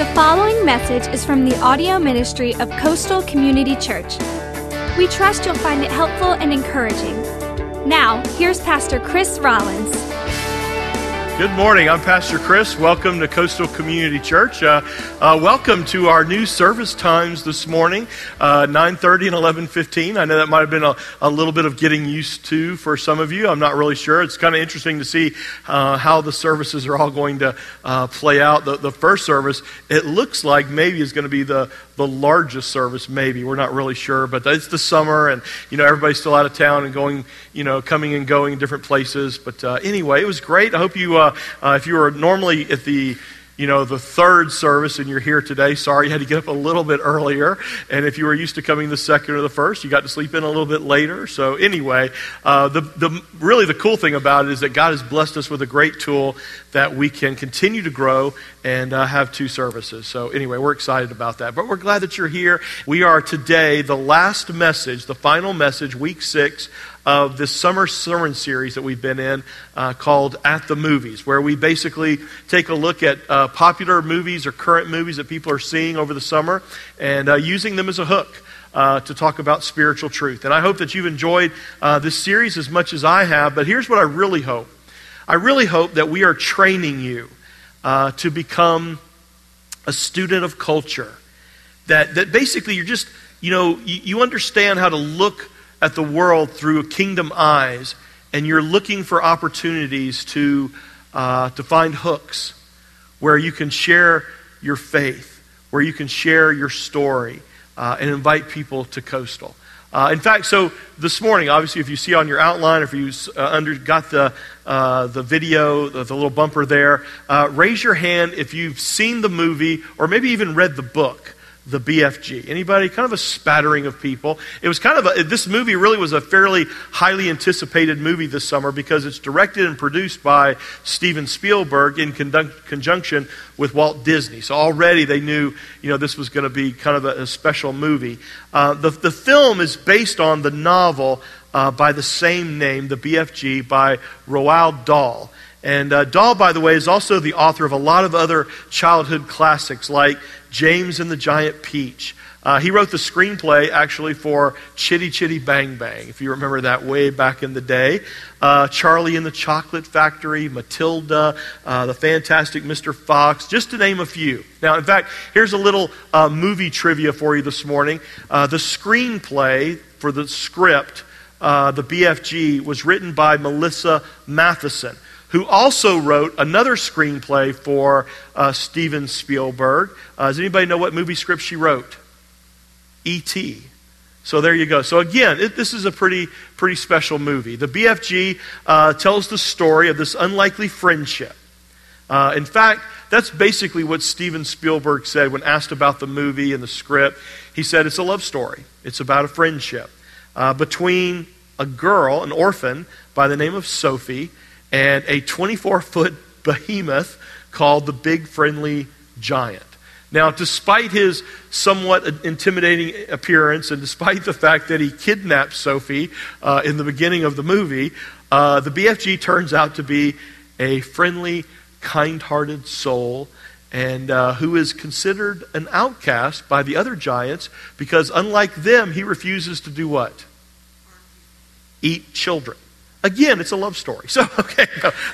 The following message is from the audio ministry of Coastal Community Church. We trust you'll find it helpful and encouraging. Now, here's Pastor Chris Rollins. Good morning. I'm Pastor Chris. Welcome to Coastal Community Church. Uh, uh, welcome to our new service times this morning, uh, 9.30 and 11.15. I know that might have been a, a, little bit of getting used to for some of you. I'm not really sure. It's kind of interesting to see uh, how the services are all going to uh, play out. The, the first service, it looks like maybe is going to be the, the largest service, maybe. We're not really sure, but it's the summer, and you know everybody's still out of town and going, you know, coming and going different places. But uh, anyway, it was great. I hope you, uh, uh, if you were normally at the you know, the third service and you're here today, sorry you had to get up a little bit earlier. And if you were used to coming the second or the first, you got to sleep in a little bit later. So, anyway, uh, the, the, really the cool thing about it is that God has blessed us with a great tool that we can continue to grow and uh, have two services. So, anyway, we're excited about that. But we're glad that you're here. We are today the last message, the final message, week six of this summer sermon series that we've been in uh, called At the Movies, where we basically take a look at uh, popular movies or current movies that people are seeing over the summer and uh, using them as a hook. Uh, to talk about spiritual truth. And I hope that you've enjoyed uh, this series as much as I have. But here's what I really hope I really hope that we are training you uh, to become a student of culture. That, that basically you're just, you know, you, you understand how to look at the world through kingdom eyes, and you're looking for opportunities to, uh, to find hooks where you can share your faith, where you can share your story, uh, and invite people to Coastal. Uh, in fact, so this morning, obviously, if you see on your outline, if you uh, under, got the, uh, the video, the, the, little bumper there, uh, raise your hand if you've seen the movie or maybe even read the book the BFG. Anybody? Kind of a spattering of people. It was kind of a, this movie really was a fairly highly anticipated movie this summer because it's directed and produced by Steven Spielberg in conjunction with Walt Disney. So already they knew, you know, this was going to be kind of a, a special movie. Uh, the, the film is based on the novel uh, by the same name, The BFG, by Roald Dahl. And uh, Dahl, by the way, is also the author of a lot of other childhood classics like James and the Giant Peach. Uh, he wrote the screenplay actually for Chitty Chitty Bang Bang, if you remember that way back in the day. Uh, Charlie and the Chocolate Factory, Matilda, uh, The Fantastic Mr. Fox, just to name a few. Now, in fact, here's a little uh, movie trivia for you this morning. Uh, the screenplay for the script, uh, the BFG, was written by Melissa Mathison who also wrote another screenplay for uh, Steven Spielberg. Uh, does anybody know what movie script she wrote? E.T. So there you go. So again, it, this is a pretty, pretty special movie. The BFG uh, tells the story of this unlikely friendship. Uh, in fact, that's basically what Steven Spielberg said when asked about the movie and the script. He said it's a love story. It's about a friendship uh, between a girl, an orphan by the name of Sophie, and a 24 foot behemoth called the Big Friendly Giant. Now, despite his somewhat intimidating appearance and despite the fact that he kidnapped Sophie uh, in the beginning of the movie, uh, the BFG turns out to be a friendly, kind hearted soul and uh, who is considered an outcast by the other giants because, unlike them, he refuses to do what? Eat children. Again, it's a love story. So, okay,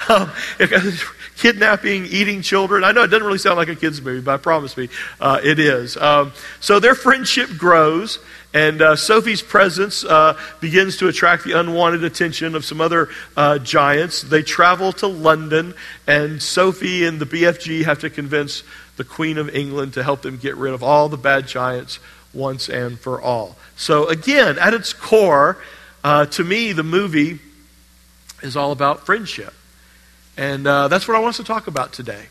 um, kidnapping, eating children. I know it doesn't really sound like a kid's movie, but I promise me uh, it is. Um, so their friendship grows, and uh, Sophie's presence uh, begins to attract the unwanted attention of some other uh, giants. They travel to London, and Sophie and the BFG have to convince the Queen of England to help them get rid of all the bad giants once and for all. So, again, at its core, uh, to me, the movie is all about friendship. And uh, that's what I want us to talk about today.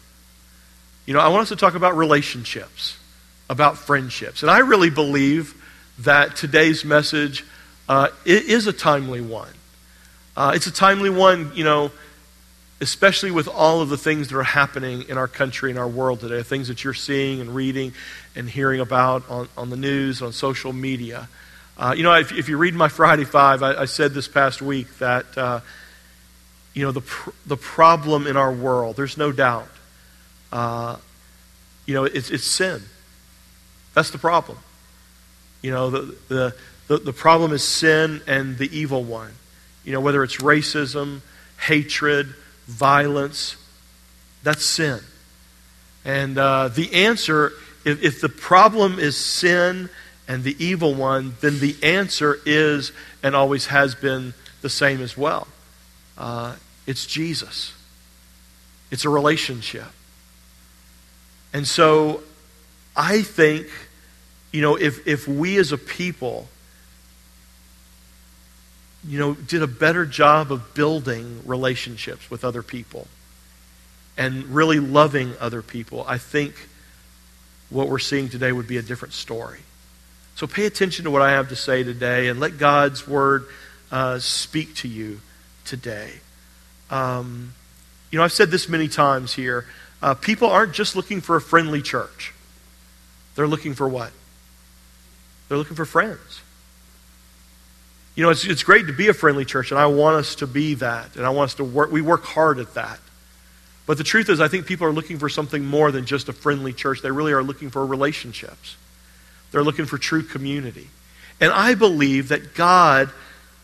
You know, I want us to talk about relationships, about friendships. And I really believe that today's message uh, is a timely one. Uh, it's a timely one, you know, especially with all of the things that are happening in our country and our world today, things that you're seeing and reading and hearing about on, on the news, on social media. Uh, you know, if, if, you read my Friday Five, I, I said this past week that uh, you know, the, pr- the problem in our world, there's no doubt, uh, You know, it's, it's sin. That's the problem. You know, the, the, the, the problem is sin and the evil one. You know, whether it's racism, hatred, violence, that's sin. And uh, the answer, if, if the problem is sin and the evil one, then the answer is and always has been the same as well. Uh, it's Jesus, it's a relationship. And so I think, you know, if, if we as a people, you know, did a better job of building relationships with other people and really loving other people, I think what we're seeing today would be a different story. So pay attention to what I have to say today and let God's word uh, speak to you today. Um, you know, I've said this many times here. Uh, people aren't just looking for a friendly church, they're looking for what? They're looking for friends. You know, it's, it's great to be a friendly church, and I want us to be that, and I want us to work. We work hard at that. But the truth is, I think people are looking for something more than just a friendly church. They really are looking for relationships. They're looking for true community. And I believe that God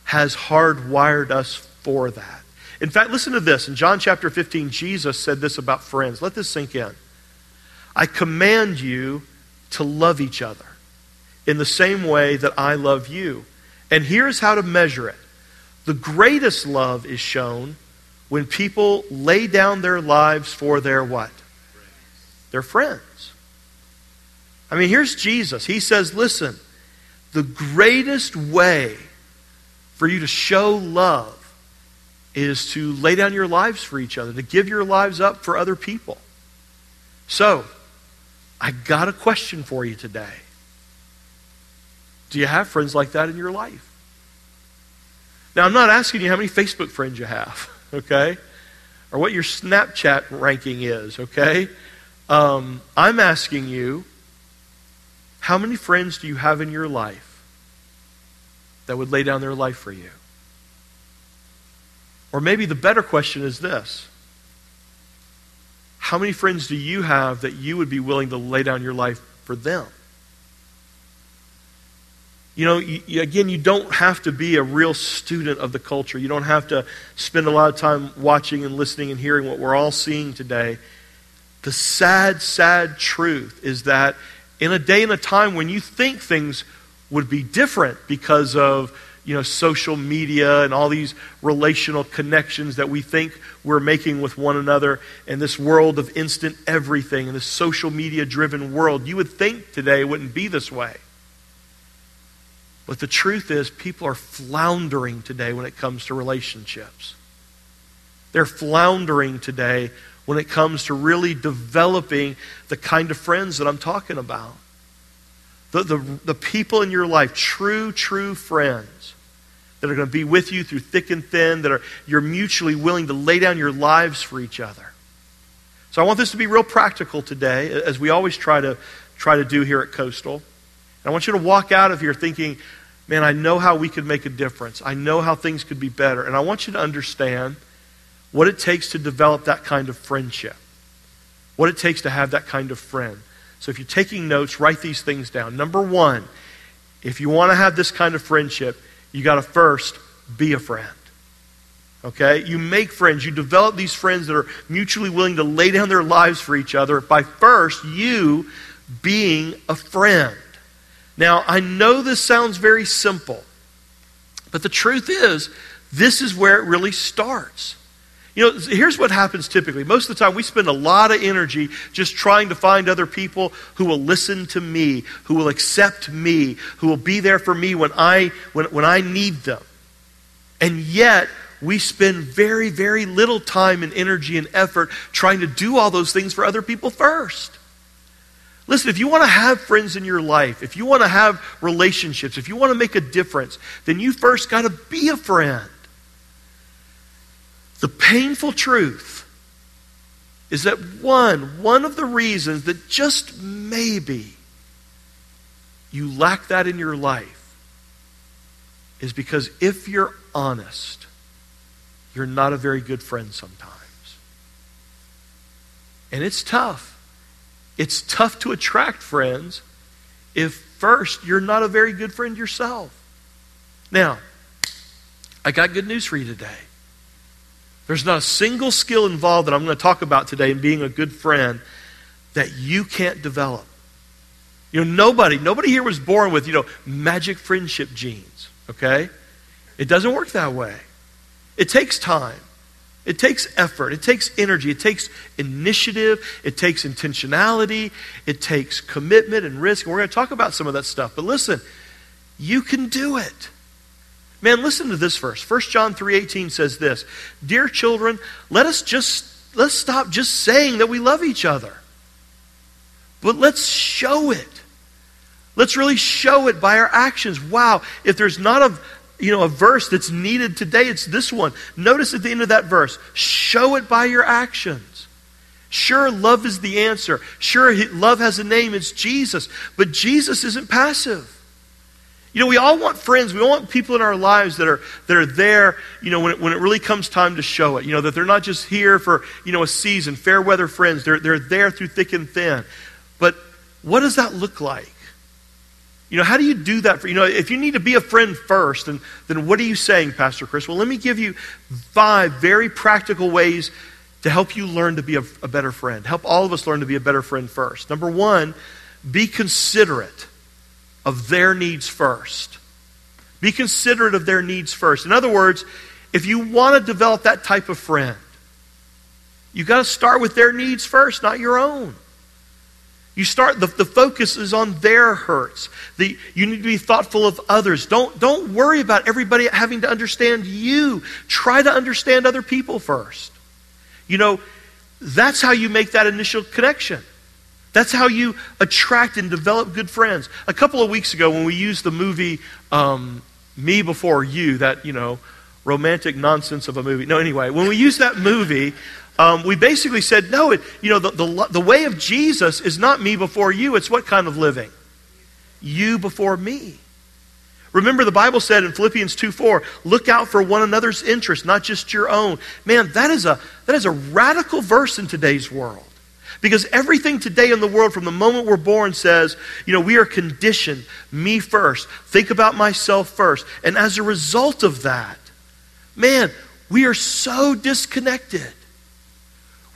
has hardwired us for that. In fact, listen to this. In John chapter 15, Jesus said this about friends. Let this sink in. I command you to love each other in the same way that I love you. And here's how to measure it the greatest love is shown when people lay down their lives for their what? Their friends. I mean, here's Jesus. He says, listen, the greatest way for you to show love is to lay down your lives for each other, to give your lives up for other people. So, I got a question for you today. Do you have friends like that in your life? Now, I'm not asking you how many Facebook friends you have, okay? Or what your Snapchat ranking is, okay? Um, I'm asking you, how many friends do you have in your life that would lay down their life for you? Or maybe the better question is this How many friends do you have that you would be willing to lay down your life for them? You know, you, again, you don't have to be a real student of the culture. You don't have to spend a lot of time watching and listening and hearing what we're all seeing today. The sad, sad truth is that in a day and a time when you think things would be different because of you know social media and all these relational connections that we think we're making with one another in this world of instant everything in this social media driven world you would think today wouldn't be this way but the truth is, people are floundering today when it comes to relationships. They're floundering today when it comes to really developing the kind of friends that I'm talking about. The, the, the people in your life, true, true friends, that are going to be with you through thick and thin, that are you're mutually willing to lay down your lives for each other. So I want this to be real practical today, as we always try to try to do here at Coastal. And I want you to walk out of here thinking, man, I know how we could make a difference. I know how things could be better. And I want you to understand what it takes to develop that kind of friendship, what it takes to have that kind of friend. So if you're taking notes, write these things down. Number one, if you want to have this kind of friendship, you got to first be a friend. Okay? You make friends. You develop these friends that are mutually willing to lay down their lives for each other by first you being a friend. Now, I know this sounds very simple, but the truth is, this is where it really starts. You know, here's what happens typically. Most of the time, we spend a lot of energy just trying to find other people who will listen to me, who will accept me, who will be there for me when I, when, when I need them. And yet, we spend very, very little time and energy and effort trying to do all those things for other people first. Listen, if you want to have friends in your life, if you want to have relationships, if you want to make a difference, then you first got to be a friend. The painful truth is that one, one of the reasons that just maybe you lack that in your life is because if you're honest, you're not a very good friend sometimes. And it's tough. it's tough to attract friends if first you're not a very good friend yourself. Now, I got good news for you today. There's not a single skill involved that I'm going to talk about today in being a good friend that you can't develop. You know, nobody, nobody here was born with, you know, magic friendship genes, okay? It doesn't work that way. It takes time. It takes effort. It takes energy. It takes initiative. It takes intentionality. It takes commitment and risk. And we're going to talk about some of that stuff. But listen, you can do it. Man, listen to this verse. 1 John 3:18 says this, "Dear children, let us just let's stop just saying that we love each other. But let's show it. Let's really show it by our actions. Wow, if there's not a you know, a verse that's needed today, it's this one. Notice at the end of that verse, show it by your actions. Sure, love is the answer. Sure, love has a name, it's Jesus. But Jesus isn't passive. You know, we all want friends. We all want people in our lives that are, that are there, you know, when it, when it really comes time to show it. You know, that they're not just here for, you know, a season, fair weather friends. They're, they're there through thick and thin. But what does that look like? You know, how do you do that for, you know, if you need to be a friend first, then, then what are you saying, Pastor Chris? Well, let me give you five very practical ways to help you learn to be a, a better friend. Help all of us learn to be a better friend first. Number one, be considerate of their needs first. Be considerate of their needs first. In other words, if you want to develop that type of friend, you've got to start with their needs first, not your own. You start, the, the focus is on their hurts. The, you need to be thoughtful of others. Don't, don't worry about everybody having to understand you. Try to understand other people first. You know, that's how you make that initial connection. That's how you attract and develop good friends. A couple of weeks ago, when we used the movie um, Me Before You, that, you know, romantic nonsense of a movie. No, anyway, when we used that movie, um, we basically said, no, it, you know, the, the, the way of Jesus is not me before you. It's what kind of living? You before me. Remember, the Bible said in Philippians 2 4, look out for one another's interest, not just your own. Man, that is, a, that is a radical verse in today's world. Because everything today in the world, from the moment we're born, says, you know, we are conditioned, me first, think about myself first. And as a result of that, man, we are so disconnected.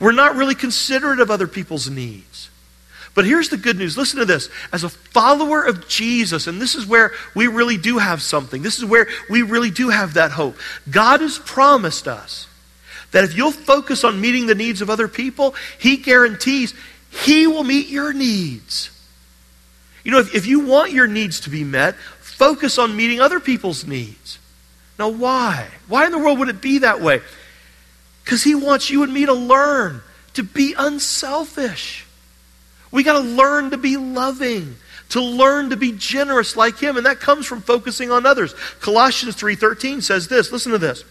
We're not really considerate of other people's needs. But here's the good news. Listen to this. As a follower of Jesus, and this is where we really do have something, this is where we really do have that hope. God has promised us that if you'll focus on meeting the needs of other people, He guarantees He will meet your needs. You know, if, if you want your needs to be met, focus on meeting other people's needs. Now, why? Why in the world would it be that way? Because He wants you and me to learn to be unselfish. We got to learn to be loving, to learn to be generous like him, and that comes from focusing on others. Colossians 3:13 says this, listen to this.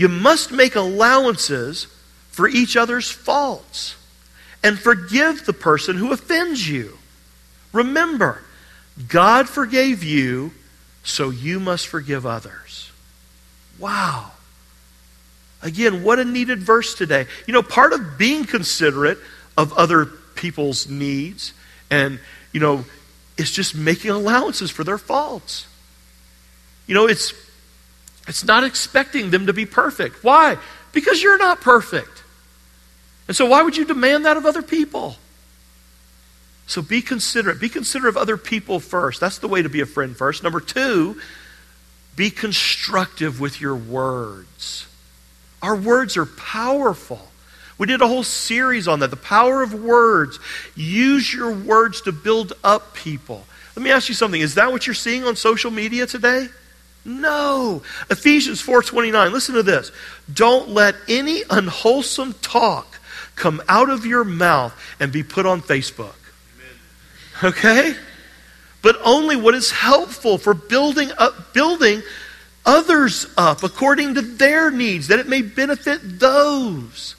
You must make allowances for each other's faults and forgive the person who offends you. Remember, God forgave you, so you must forgive others. Wow. Again, what a needed verse today. You know, part of being considerate of other people's needs and, you know, is just making allowances for their faults. You know, it's it's not expecting them to be perfect. Why? Because you're not perfect. And so why would you demand that of other people? So be considerate. Be considerate of other people first. That's the way to be a friend first. Number two, be constructive with your words. Our words are powerful. We did a whole series on that the power of words. Use your words to build up people. Let me ask you something. Is that what you're seeing on social media today? No. Ephesians 4:29. Listen to this. Don't let any unwholesome talk come out of your mouth and be put on Facebook. Amen. Okay? But only what is helpful for building up building others up according to their needs, that it may benefit those.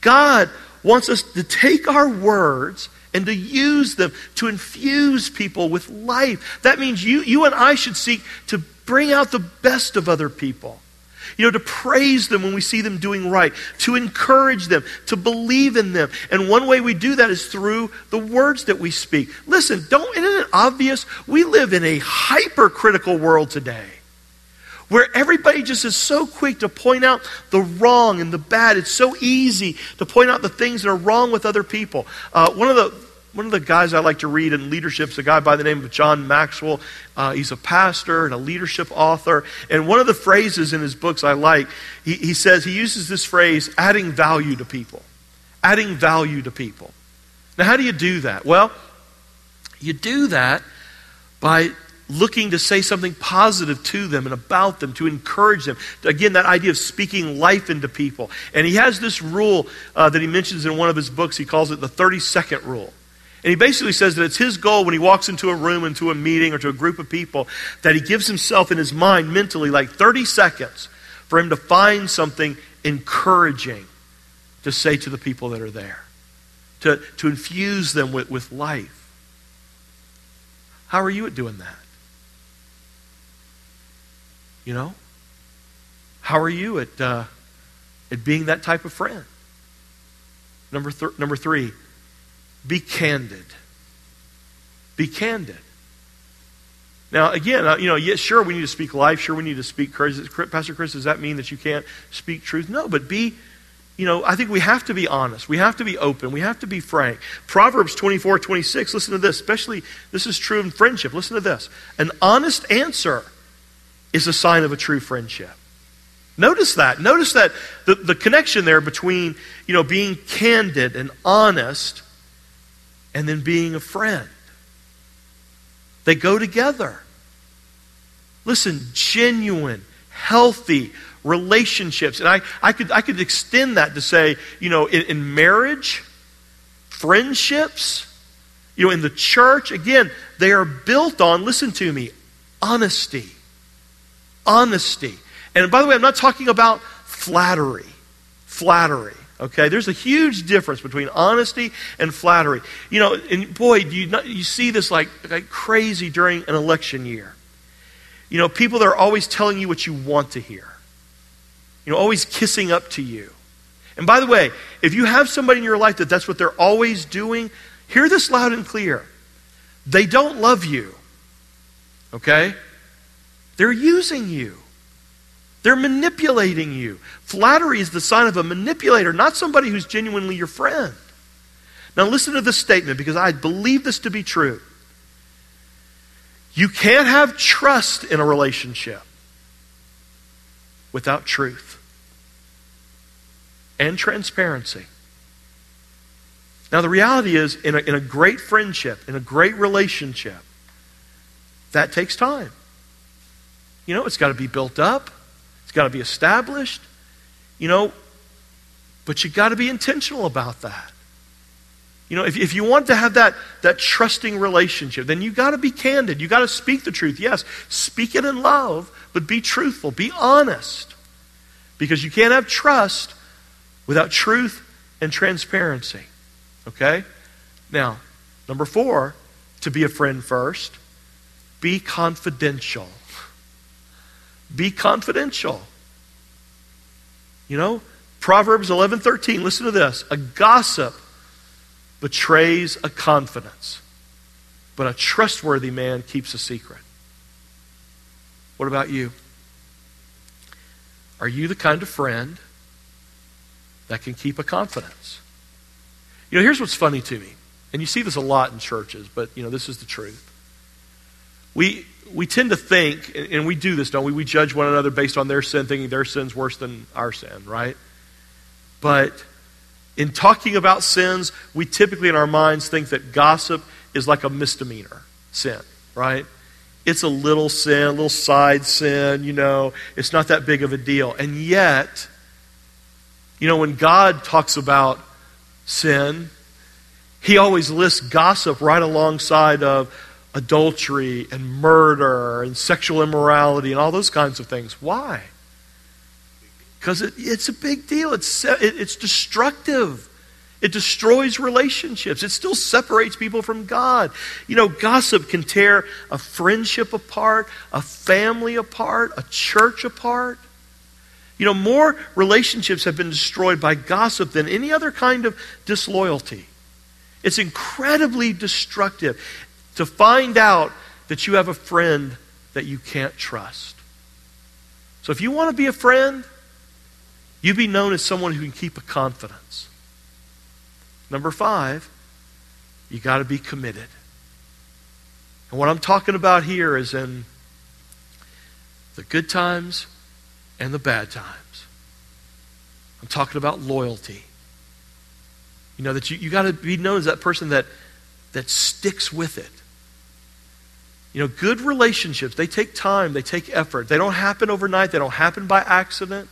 God wants us to take our words and to use them to infuse people with life. That means you, you and I should seek to bring out the best of other people. You know, to praise them when we see them doing right, to encourage them, to believe in them. And one way we do that is through the words that we speak. Listen, don't, isn't it obvious? We live in a hypercritical world today where everybody just is so quick to point out the wrong and the bad. It's so easy to point out the things that are wrong with other people. Uh, one of the one of the guys I like to read in leadership is a guy by the name of John Maxwell. Uh, he's a pastor and a leadership author. And one of the phrases in his books I like, he, he says, he uses this phrase, adding value to people. Adding value to people. Now, how do you do that? Well, you do that by looking to say something positive to them and about them, to encourage them. Again, that idea of speaking life into people. And he has this rule uh, that he mentions in one of his books. He calls it the 30 second rule. And he basically says that it's his goal when he walks into a room, into a meeting, or to a group of people, that he gives himself in his mind mentally like 30 seconds for him to find something encouraging to say to the people that are there, to, to infuse them with, with life. How are you at doing that? You know? How are you at, uh, at being that type of friend? Number, th- number three, be candid. Be candid. Now, again, uh, you know, yes, sure, we need to speak life. Sure, we need to speak courage. Pastor Chris, does that mean that you can't speak truth? No, but be, you know, I think we have to be honest. We have to be open. We have to be frank. Proverbs 24, 26, listen to this. Especially, this is true in friendship. Listen to this. An honest answer is a sign of a true friendship. Notice that. Notice that the, the connection there between, you know, being candid and honest and then being a friend. They go together. Listen, genuine, healthy relationships. And I, I, could, I could extend that to say, you know, in, in marriage, friendships, you know, in the church, again, they are built on, listen to me, honesty honesty. And by the way, I'm not talking about flattery. Flattery. Okay, there's a huge difference between honesty and flattery. You know, and boy, do you, not, you see this like, like crazy during an election year. You know, people that are always telling you what you want to hear. You know, always kissing up to you. And by the way, if you have somebody in your life that that's what they're always doing, hear this loud and clear. They don't love you. Okay? They're using you. They're manipulating you. Flattery is the sign of a manipulator, not somebody who's genuinely your friend. Now, listen to this statement because I believe this to be true. You can't have trust in a relationship without truth and transparency. Now, the reality is, in a, in a great friendship, in a great relationship, that takes time. You know, it's got to be built up, it's got to be established, you know, but you got to be intentional about that. You know, if, if you want to have that, that trusting relationship, then you got to be candid. You got to speak the truth. Yes, speak it in love, but be truthful, be honest. Because you can't have trust without truth and transparency. Okay? Now, number four, to be a friend first, be confidential. Be confidential. You know, Proverbs 11:13, listen to this. A gossip betrays a confidence, but a trustworthy man keeps a secret. What about you? Are you the kind of friend that can keep a confidence? You know, here's what's funny to me. And you see this a lot in churches, but you know, this is the truth. We we tend to think, and we do this, don't we? We judge one another based on their sin, thinking their sin's worse than our sin, right? But in talking about sins, we typically in our minds think that gossip is like a misdemeanor sin, right? It's a little sin, a little side sin, you know, it's not that big of a deal. And yet, you know, when God talks about sin, he always lists gossip right alongside of adultery and murder and sexual immorality and all those kinds of things. Why? Because it, it's a big deal. It's, it, it's destructive. It destroys relationships. It still separates people from God. You know, gossip can tear a friendship apart, a family apart, a church apart. You know, more relationships have been destroyed by gossip than any other kind of disloyalty. It's incredibly destructive to find out that you have a friend that you can't trust. So if you want to be a friend, you be known as someone who can keep a confidence. Number five, you got to be committed. And what I'm talking about here is in the good times and the bad times. I'm talking about loyalty. You know, that you, you got to be known as that person that, that sticks with it. You know, good relationships, they take time, they take effort. They don't happen overnight, they don't happen by accident.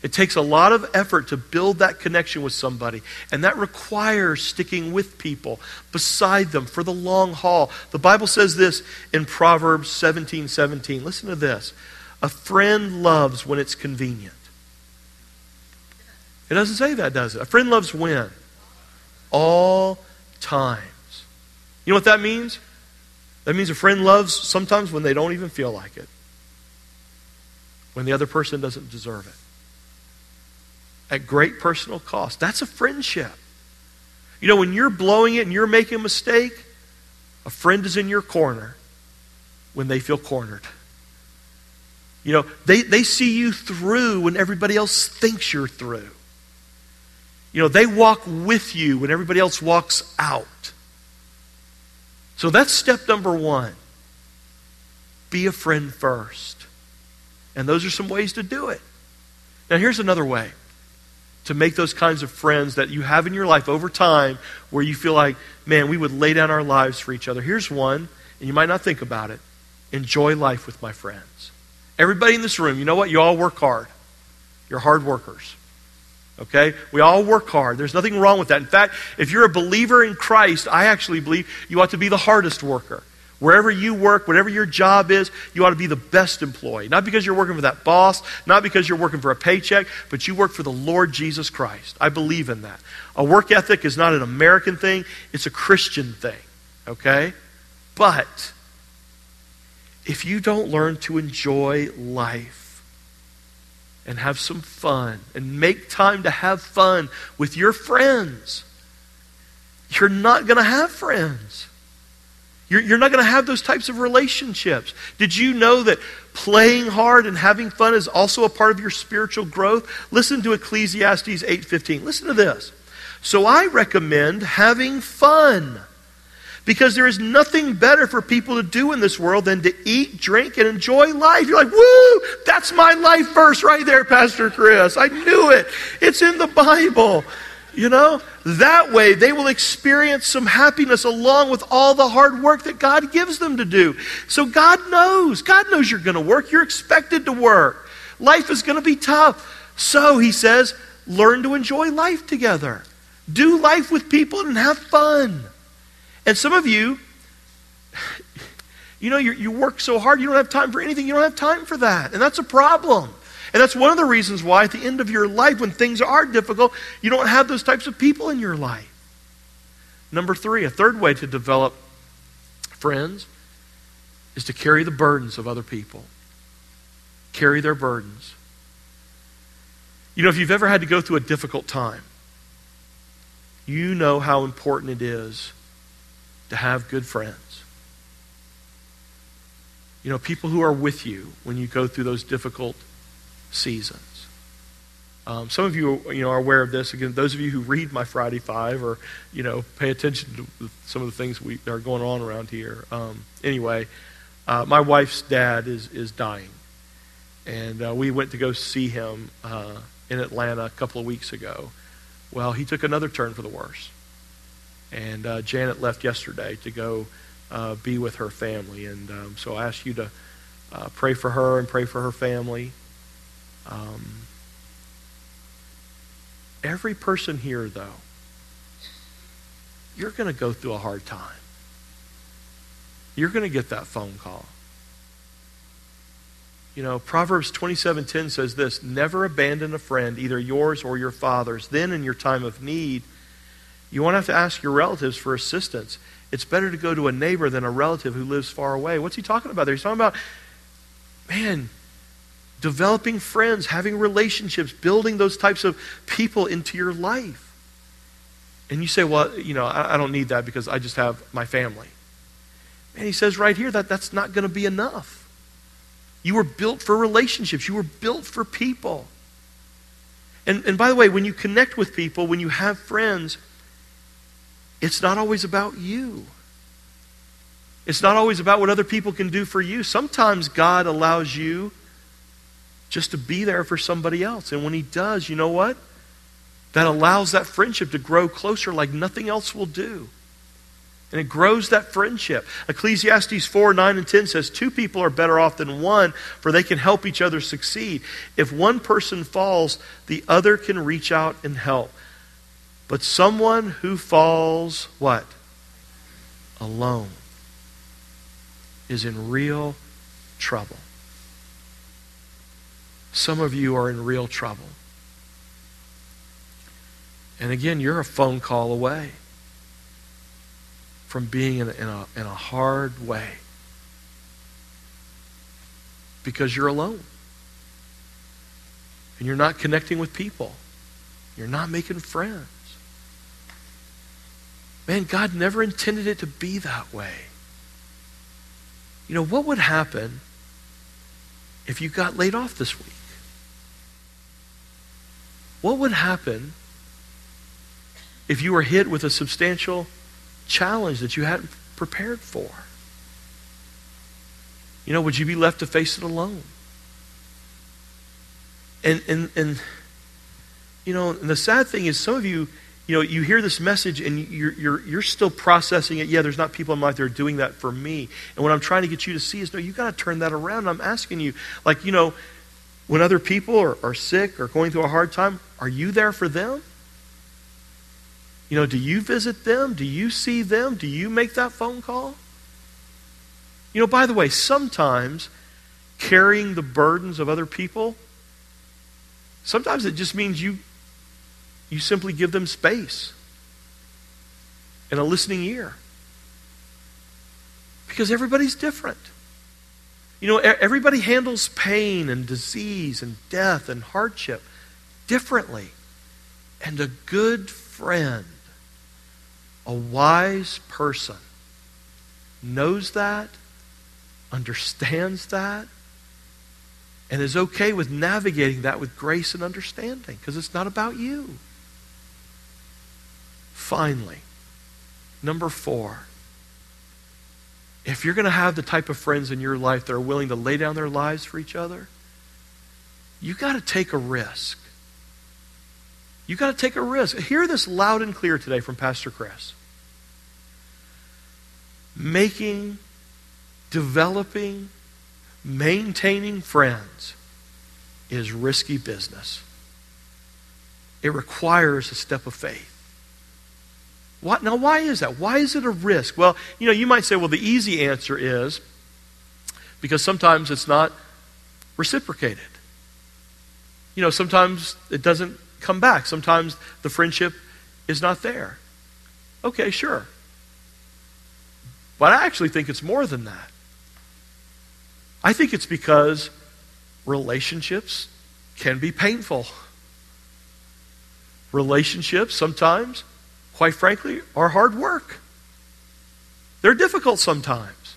It takes a lot of effort to build that connection with somebody, and that requires sticking with people, beside them for the long haul. The Bible says this in Proverbs 17 17. Listen to this. A friend loves when it's convenient. It doesn't say that, does it? A friend loves when? all times. You know what that means? That means a friend loves sometimes when they don't even feel like it, when the other person doesn't deserve it. At great personal cost. That's a friendship. You know, when you're blowing it and you're making a mistake, a friend is in your corner when they feel cornered. You know, they, they see you through when everybody else thinks you're through. You know, they walk with you when everybody else walks out. So that's step number one. Be a friend first. And those are some ways to do it. Now, here's another way to make those kinds of friends that you have in your life over time where you feel like, man, we would lay down our lives for each other. Here's one, and you might not think about it enjoy life with my friends. Everybody in this room, you know what? You all work hard. You're hard workers. Okay? We all work hard. There's nothing wrong with that. In fact, if you're a believer in Christ, I actually believe you ought to be the hardest worker. Wherever you work, whatever your job is, you ought to be the best employee. Not because you're working for that boss, not because you're working for a paycheck, but you work for the Lord Jesus Christ. I believe in that. A work ethic is not an American thing, it's a Christian thing. Okay? But if you don't learn to enjoy life, and have some fun and make time to have fun with your friends. You're not going to have friends. You're, you're not going to have those types of relationships. Did you know that playing hard and having fun is also a part of your spiritual growth? Listen to Ecclesiastes 8:15. Listen to this. So I recommend having fun because there is nothing better for people to do in this world than to eat, drink, and enjoy life. You're like, woo, that's my life verse right there, Pastor Chris. I knew it. It's in the Bible. You know, that way they will experience some happiness along with all the hard work that God gives them to do. So God knows. God knows you're going to work. You're expected to work. Life is going to be tough. So, he says, learn to enjoy life together. Do life with people and have fun. And some of you, you know, you work so hard, you don't have time for anything. You don't have time for that. And that's a problem. And that's one of the reasons why, at the end of your life, when things are difficult, you don't have those types of people in your life. Number three, a third way to develop friends is to carry the burdens of other people. Carry their burdens. You know, if you've ever had to go through a difficult time, you know how important it is to have good friends. You know, people who are with you when you go through those difficult seasons. Um, some of you, you know, are aware of this. Again, those of you who read my Friday Five or, you know, pay attention to some of the things we, that are going on around here. Um, anyway, uh, my wife's dad is, is dying. And uh, we went to go see him uh, in Atlanta a couple of weeks ago. Well, he took another turn for the worse. And uh, Janet left yesterday to go uh, be with her family. And um, so I ask you to uh, pray for her and pray for her family. Um, every person here, though, you're going to go through a hard time. You're going to get that phone call. You know, Proverbs 27:10 says this, "Never abandon a friend, either yours or your father's. Then in your time of need, you won't have to ask your relatives for assistance. It's better to go to a neighbor than a relative who lives far away. What's he talking about there? He's talking about, man, developing friends, having relationships, building those types of people into your life. And you say, well, you know, I, I don't need that because I just have my family. And he says right here that that's not going to be enough. You were built for relationships, you were built for people. And, and by the way, when you connect with people, when you have friends, it's not always about you. It's not always about what other people can do for you. Sometimes God allows you just to be there for somebody else. And when He does, you know what? That allows that friendship to grow closer like nothing else will do. And it grows that friendship. Ecclesiastes 4 9 and 10 says, Two people are better off than one, for they can help each other succeed. If one person falls, the other can reach out and help. But someone who falls, what? Alone, is in real trouble. Some of you are in real trouble. And again, you're a phone call away from being in a, in a, in a hard way because you're alone. And you're not connecting with people. You're not making friends. Man, God never intended it to be that way. You know, what would happen if you got laid off this week? What would happen if you were hit with a substantial challenge that you hadn't prepared for? You know, would you be left to face it alone? And, and, and you know, and the sad thing is some of you, you know, you hear this message and you're, you're, you're still processing it. Yeah, there's not people in my life that are doing that for me. And what I'm trying to get you to see is, no, you got to turn that around. I'm asking you, like, you know, when other people are, are sick or going through a hard time, are you there for them? You know, do you visit them? Do you see them? Do you make that phone call? You know, by the way, sometimes carrying the burdens of other people, sometimes it just means you you simply give them space and a listening ear. Because everybody's different. You know, everybody handles pain and disease and death and hardship differently. And a good friend a wise person knows that, understands that, and is okay with navigating that with grace and understanding because it's not about you. Finally, number four, if you're going to have the type of friends in your life that are willing to lay down their lives for each other, you got to take a risk. You got to take a risk. Hear this loud and clear today from Pastor Chris making, developing, maintaining friends is risky business. It requires a step of faith. Now, why is that? Why is it a risk? Well, you know, you might say, well, the easy answer is because sometimes it's not reciprocated. You know, sometimes it doesn't come back. Sometimes the friendship is not there. Okay, sure. But I actually think it's more than that. I think it's because relationships can be painful. Relationships sometimes, quite frankly, are hard work. They're difficult sometimes.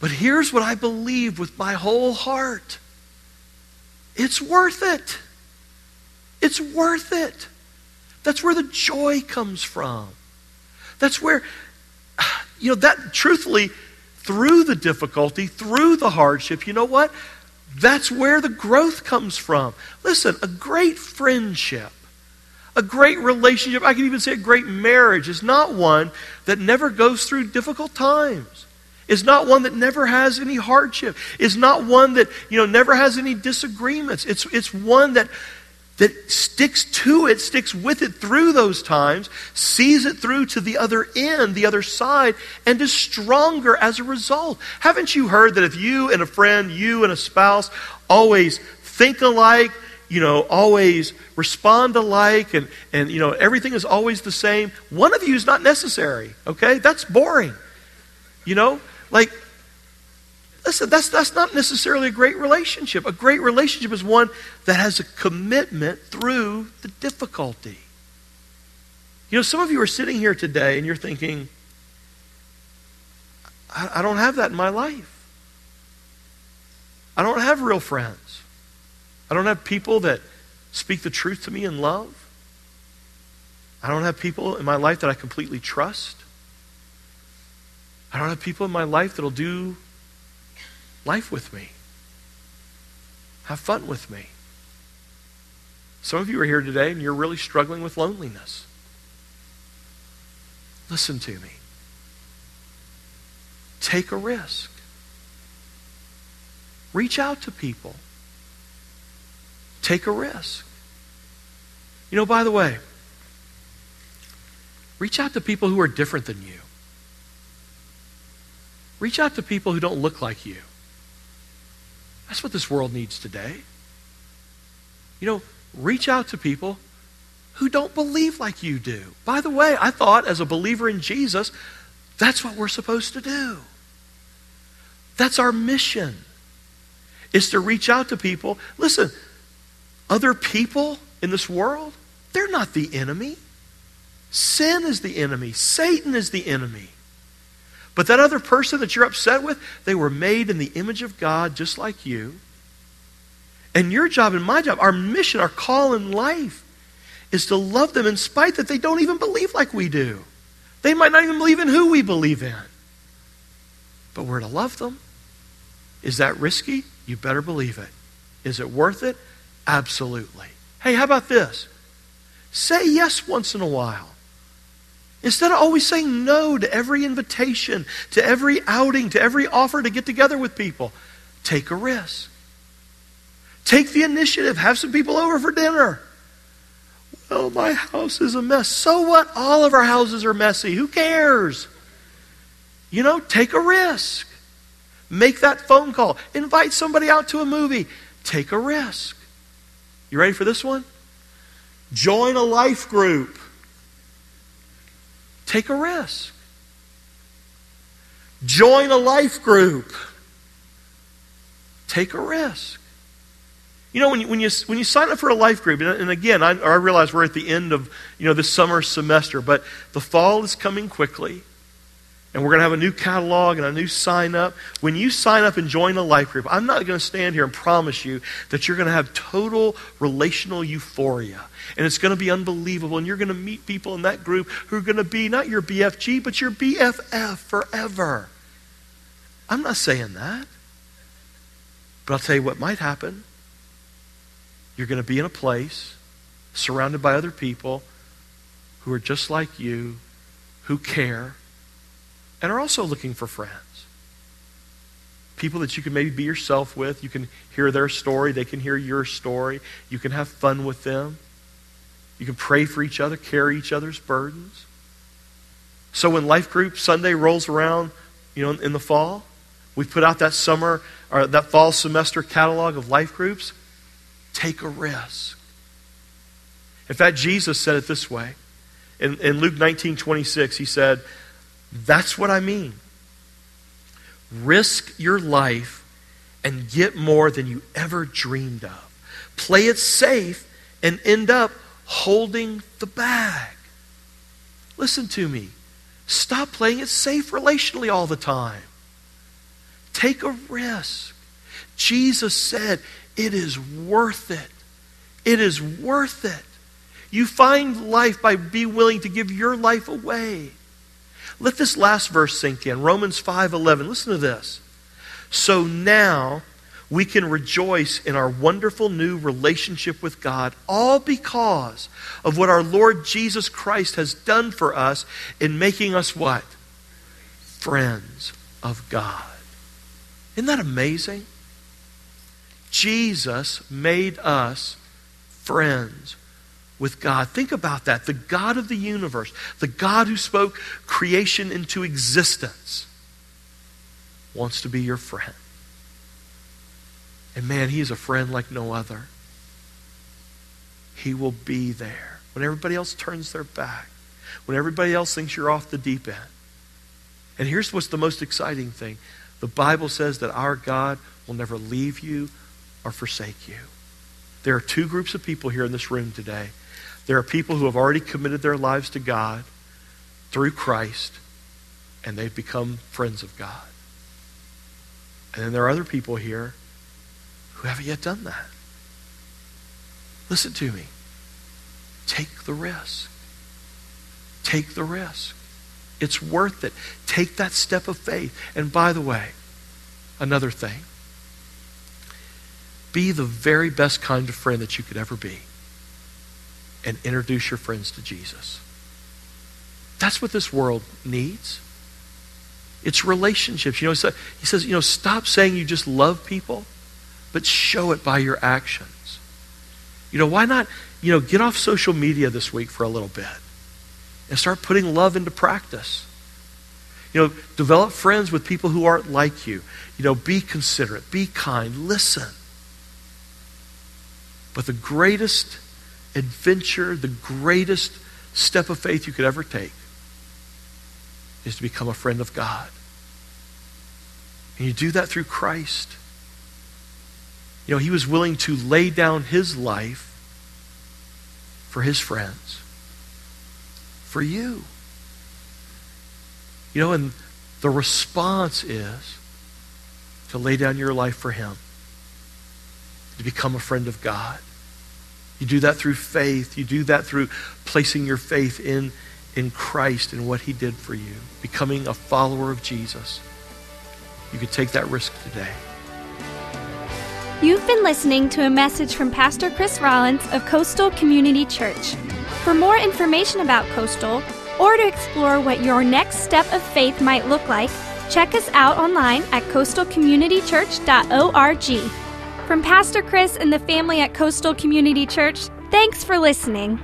But here's what I believe with my whole heart it's worth it. It's worth it. That's where the joy comes from. That's where you know, that truthfully, through the difficulty, through the hardship, you know what? That's where the growth comes from. Listen, a great friendship, a great relationship, I can even say a great marriage, is not one that never goes through difficult times. Is not one that never has any hardship. Is not one that, you know, never has any disagreements. It's, it's one that that sticks to it, sticks with it through those times, sees it through to the other end, the other side, and is stronger as a result. Haven't you heard that if you and a friend, you and a spouse always think alike, you know, always respond alike, and, and you know, everything is always the same, one of you is not necessary, okay? That's boring. You know? Like, Listen, that's, that's not necessarily a great relationship. A great relationship is one that has a commitment through the difficulty. You know, some of you are sitting here today and you're thinking, I, I don't have that in my life. I don't have real friends. I don't have people that speak the truth to me in love. I don't have people in my life that I completely trust. I don't have people in my life that'll do life with me, have fun with me. Some of you are here today and you're really struggling with loneliness. Listen to me. Take a risk. Reach out to people. Take a risk. You know, by the way, reach out to people who are different than you. Reach out to people who don't look like you. That's what this world needs today. You know, reach out to people who don't believe like you do. By the way, I thought as a believer in Jesus, that's what we're supposed to do. That's our mission. Is to reach out to people. Listen, other people in this world, they're not the enemy. Sin is the enemy. Satan is the enemy. But that other person that you're upset with, they were made in the image of God just like you. And your job and my job, our mission, our call in life, is to love them in spite that they don't even believe like we do. They might not even believe in who we believe in. But we're to love them. Is that risky? You better believe it. Is it worth it? Absolutely. Hey, how about this? Say yes once in a while. Instead of always saying no to every invitation, to every outing, to every offer to get together with people, take a risk. Take the initiative. Have some people over for dinner. Well, my house is a mess. So what? All of our houses are messy. Who cares? You know, take a risk. Make that phone call. Invite somebody out to a movie. Take a risk. You ready for this one? Join a life group. Take a risk. Join a life group. Take a risk. You know, when you, when you, when you sign up for a life group, and, and again, I, I realize we're at the end of, you know, this summer semester, but the fall is coming quickly. And we're going to have a new catalog and a new sign up. When you sign up and join a life group, I'm not going to stand here and promise you that you're going to have total relational euphoria. And it's going to be unbelievable. And you're going to meet people in that group who are going to be not your BFG, but your BFF forever. I'm not saying that. But I'll tell you what might happen. You're going to be in a place surrounded by other people who are just like you, who care and are also looking for friends. People that you can maybe be yourself with. You can hear their story, they can hear your story. You can have fun with them. You can pray for each other, carry each other's burdens. So when Life Group Sunday rolls around, you know, in the fall, we put out that summer or that fall semester catalog of life groups. Take a risk. In fact, Jesus said it this way. In, in Luke 19 26, he said, that's what I mean. Risk your life and get more than you ever dreamed of. Play it safe and end up holding the bag. Listen to me. Stop playing it safe relationally all the time. Take a risk. Jesus said, It is worth it. It is worth it. You find life by being willing to give your life away. Let this last verse sink in. Romans 5:11. Listen to this. So now we can rejoice in our wonderful new relationship with God, all because of what our Lord Jesus Christ has done for us in making us what? Friends of God. Isn't that amazing? Jesus made us friends with God. Think about that. The God of the universe, the God who spoke creation into existence, wants to be your friend. And man, he is a friend like no other. He will be there when everybody else turns their back, when everybody else thinks you're off the deep end. And here's what's the most exciting thing The Bible says that our God will never leave you or forsake you. There are two groups of people here in this room today. There are people who have already committed their lives to God through Christ, and they've become friends of God. And then there are other people here who haven't yet done that. Listen to me. Take the risk. Take the risk. It's worth it. Take that step of faith. And by the way, another thing be the very best kind of friend that you could ever be and introduce your friends to Jesus. That's what this world needs. It's relationships. You know, he says, you know, stop saying you just love people, but show it by your actions. You know, why not, you know, get off social media this week for a little bit and start putting love into practice. You know, develop friends with people who aren't like you. You know, be considerate, be kind, listen. But the greatest adventure, the greatest step of faith you could ever take is to become a friend of God. And you do that through Christ. You know, he was willing to lay down his life for his friends, for you. You know, and the response is to lay down your life for him, to become a friend of God. You do that through faith. You do that through placing your faith in, in Christ and what he did for you, becoming a follower of Jesus. You could take that risk today. You've been listening to a message from Pastor Chris Rollins of Coastal Community Church. For more information about Coastal, or to explore what your next step of faith might look like, check us out online at coastalcommunitychurch.org. From Pastor Chris and the family at Coastal Community Church, thanks for listening.